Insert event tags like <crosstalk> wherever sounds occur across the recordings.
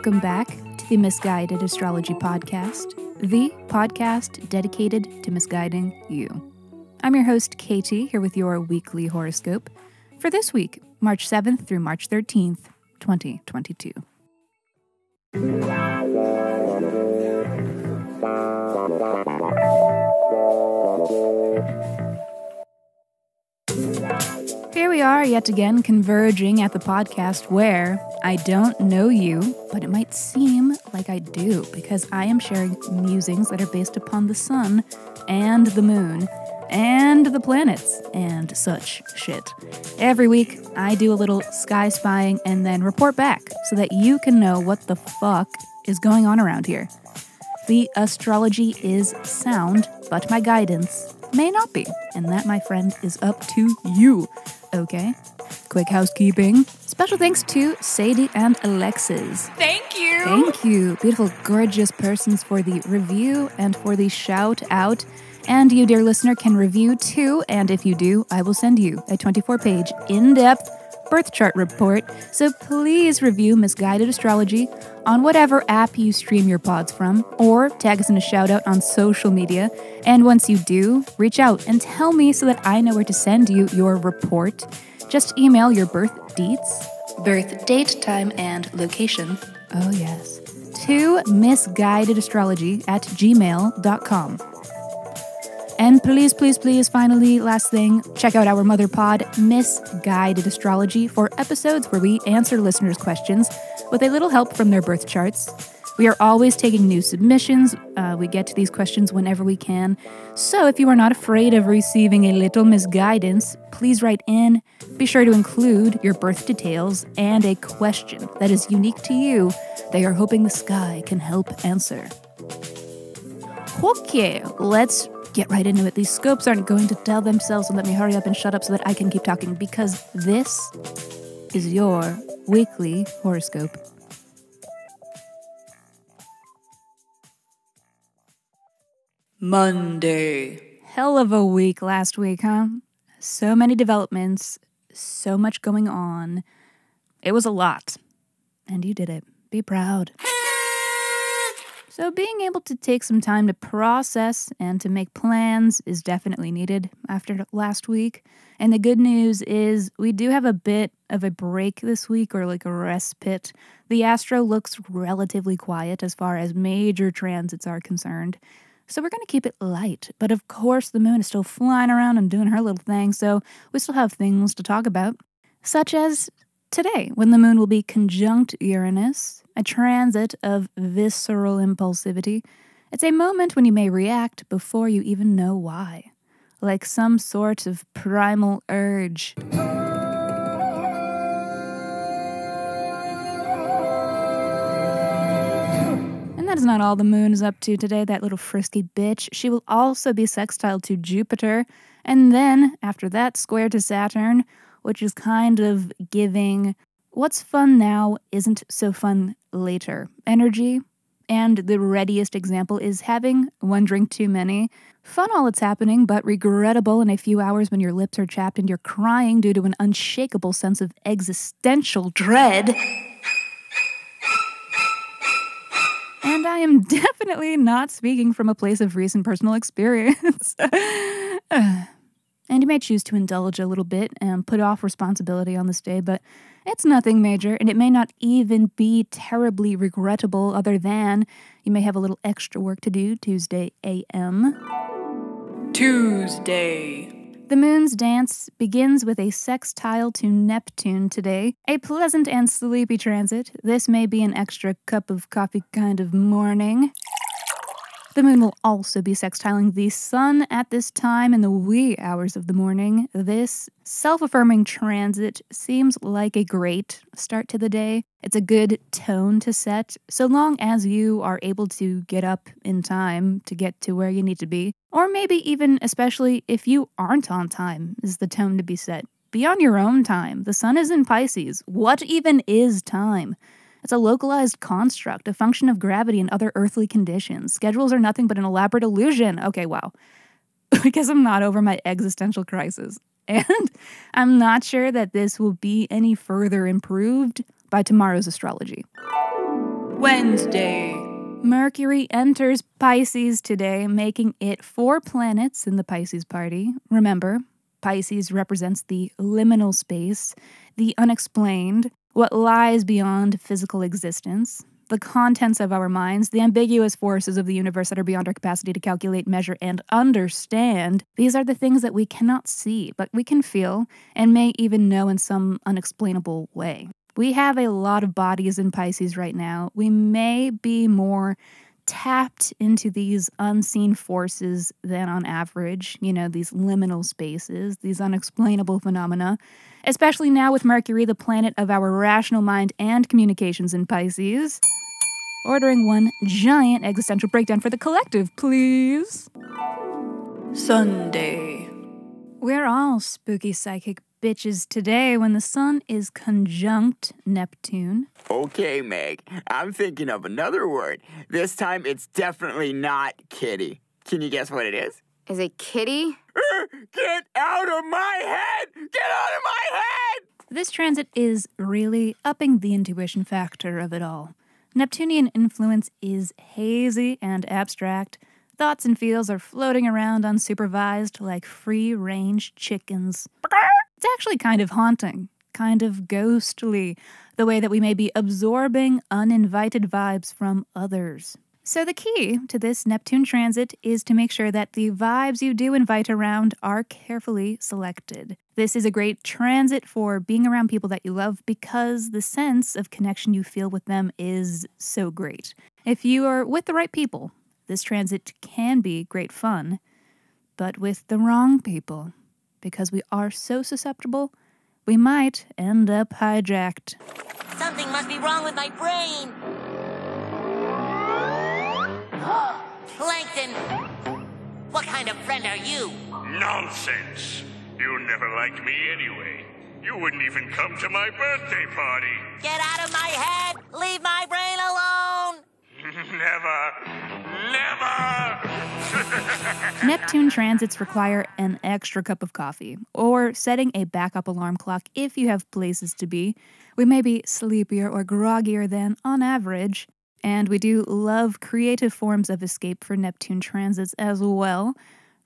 welcome back to the Misguided Astrology Podcast, the podcast dedicated to misguiding you. I'm your host, Katie, here with your weekly horoscope for this week, March 7th through March 13th, 2022. Here we are yet again converging at the podcast where I don't know you, but it might seem like I do because I am sharing musings that are based upon the sun and the moon and the planets and such shit. Every week, I do a little sky spying and then report back so that you can know what the fuck is going on around here. The astrology is sound, but my guidance may not be. And that, my friend, is up to you. Okay? Quick housekeeping. Special thanks to Sadie and Alexis. Thank you. Thank you, beautiful, gorgeous persons, for the review and for the shout out. And you, dear listener, can review too. And if you do, I will send you a 24 page, in depth birth chart report. So please review Misguided Astrology on whatever app you stream your pods from, or tag us in a shout out on social media. And once you do, reach out and tell me so that I know where to send you your report. Just email your birth deets, birth date, time, and location. Oh, yes. To misguidedastrology at gmail.com. And please, please, please, finally, last thing, check out our mother pod, Misguided Astrology, for episodes where we answer listeners' questions with a little help from their birth charts. We are always taking new submissions. Uh, we get to these questions whenever we can. So if you are not afraid of receiving a little misguidance, please write in. Be sure to include your birth details and a question that is unique to you that you're hoping the sky can help answer. Okay, let's get right into it. These scopes aren't going to tell themselves, so let me hurry up and shut up so that I can keep talking because this is your weekly horoscope. Monday. Hell of a week last week, huh? So many developments, so much going on. It was a lot. And you did it. Be proud. <laughs> So, being able to take some time to process and to make plans is definitely needed after last week. And the good news is, we do have a bit of a break this week or like a respite. The astro looks relatively quiet as far as major transits are concerned. So, we're going to keep it light. But of course, the moon is still flying around and doing her little thing. So, we still have things to talk about, such as today, when the moon will be conjunct Uranus, a transit of visceral impulsivity. It's a moment when you may react before you even know why, like some sort of primal urge. That is not all the moon is up to today, that little frisky bitch. She will also be sextile to Jupiter, and then, after that, square to Saturn, which is kind of giving what's fun now isn't so fun later energy. And the readiest example is having one drink too many. Fun while it's happening, but regrettable in a few hours when your lips are chapped and you're crying due to an unshakable sense of existential dread. And I am <laughs> definitely not speaking from a place of recent personal experience. <sighs> And you may choose to indulge a little bit and put off responsibility on this day, but it's nothing major, and it may not even be terribly regrettable, other than you may have a little extra work to do Tuesday AM. Tuesday. The moon's dance begins with a sextile to Neptune today. A pleasant and sleepy transit. This may be an extra cup of coffee kind of morning. The moon will also be sextiling the sun at this time in the wee hours of the morning. This self affirming transit seems like a great start to the day. It's a good tone to set, so long as you are able to get up in time to get to where you need to be. Or maybe even, especially if you aren't on time, is the tone to be set. Be on your own time. The sun is in Pisces. What even is time? It's a localized construct, a function of gravity and other earthly conditions. Schedules are nothing but an elaborate illusion. Okay, wow. <laughs> because I'm not over my existential crisis. <laughs> And I'm not sure that this will be any further improved by tomorrow's astrology. Wednesday. Mercury enters Pisces today, making it four planets in the Pisces party. Remember, Pisces represents the liminal space, the unexplained, what lies beyond physical existence, the contents of our minds, the ambiguous forces of the universe that are beyond our capacity to calculate, measure, and understand. These are the things that we cannot see, but we can feel and may even know in some unexplainable way. We have a lot of bodies in Pisces right now. We may be more tapped into these unseen forces than on average, you know, these liminal spaces, these unexplainable phenomena, especially now with Mercury, the planet of our rational mind and communications in Pisces. Ordering one giant existential breakdown for the collective, please. Sunday. We're all spooky psychic bitches today when the sun is conjunct Neptune. Okay, Meg, I'm thinking of another word. This time it's definitely not kitty. Can you guess what it is? Is it kitty? <laughs> Get out of my head! Get out of my head! This transit is really upping the intuition factor of it all. Neptunian influence is hazy and abstract. Thoughts and feels are floating around unsupervised like free range chickens. It's actually kind of haunting, kind of ghostly, the way that we may be absorbing uninvited vibes from others. So, the key to this Neptune transit is to make sure that the vibes you do invite around are carefully selected. This is a great transit for being around people that you love because the sense of connection you feel with them is so great. If you are with the right people, this transit can be great fun, but with the wrong people, because we are so susceptible, we might end up hijacked. Something must be wrong with my brain. <gasps> Plankton, what kind of friend are you? Nonsense. You never liked me anyway. You wouldn't even come to my birthday party. Get out of my head! Leave my brain alone! <laughs> never. Never! <laughs> Neptune transits require an extra cup of coffee, or setting a backup alarm clock if you have places to be. We may be sleepier or groggier than on average, and we do love creative forms of escape for Neptune transits as well.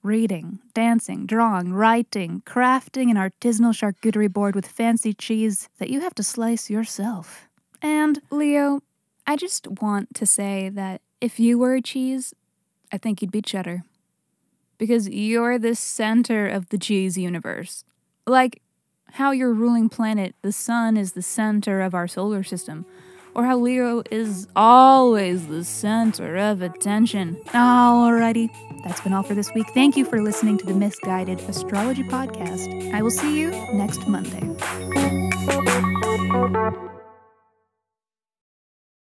Reading, dancing, drawing, writing, crafting an artisanal charcuterie board with fancy cheese that you have to slice yourself. And, Leo, I just want to say that if you were a cheese, I think you'd be cheddar. Because you're the center of the cheese universe. Like how your ruling planet, the sun, is the center of our solar system or how Leo is always the center of attention. Alrighty, that's been all for this week. Thank you for listening to the Misguided Astrology Podcast. I will see you next Monday.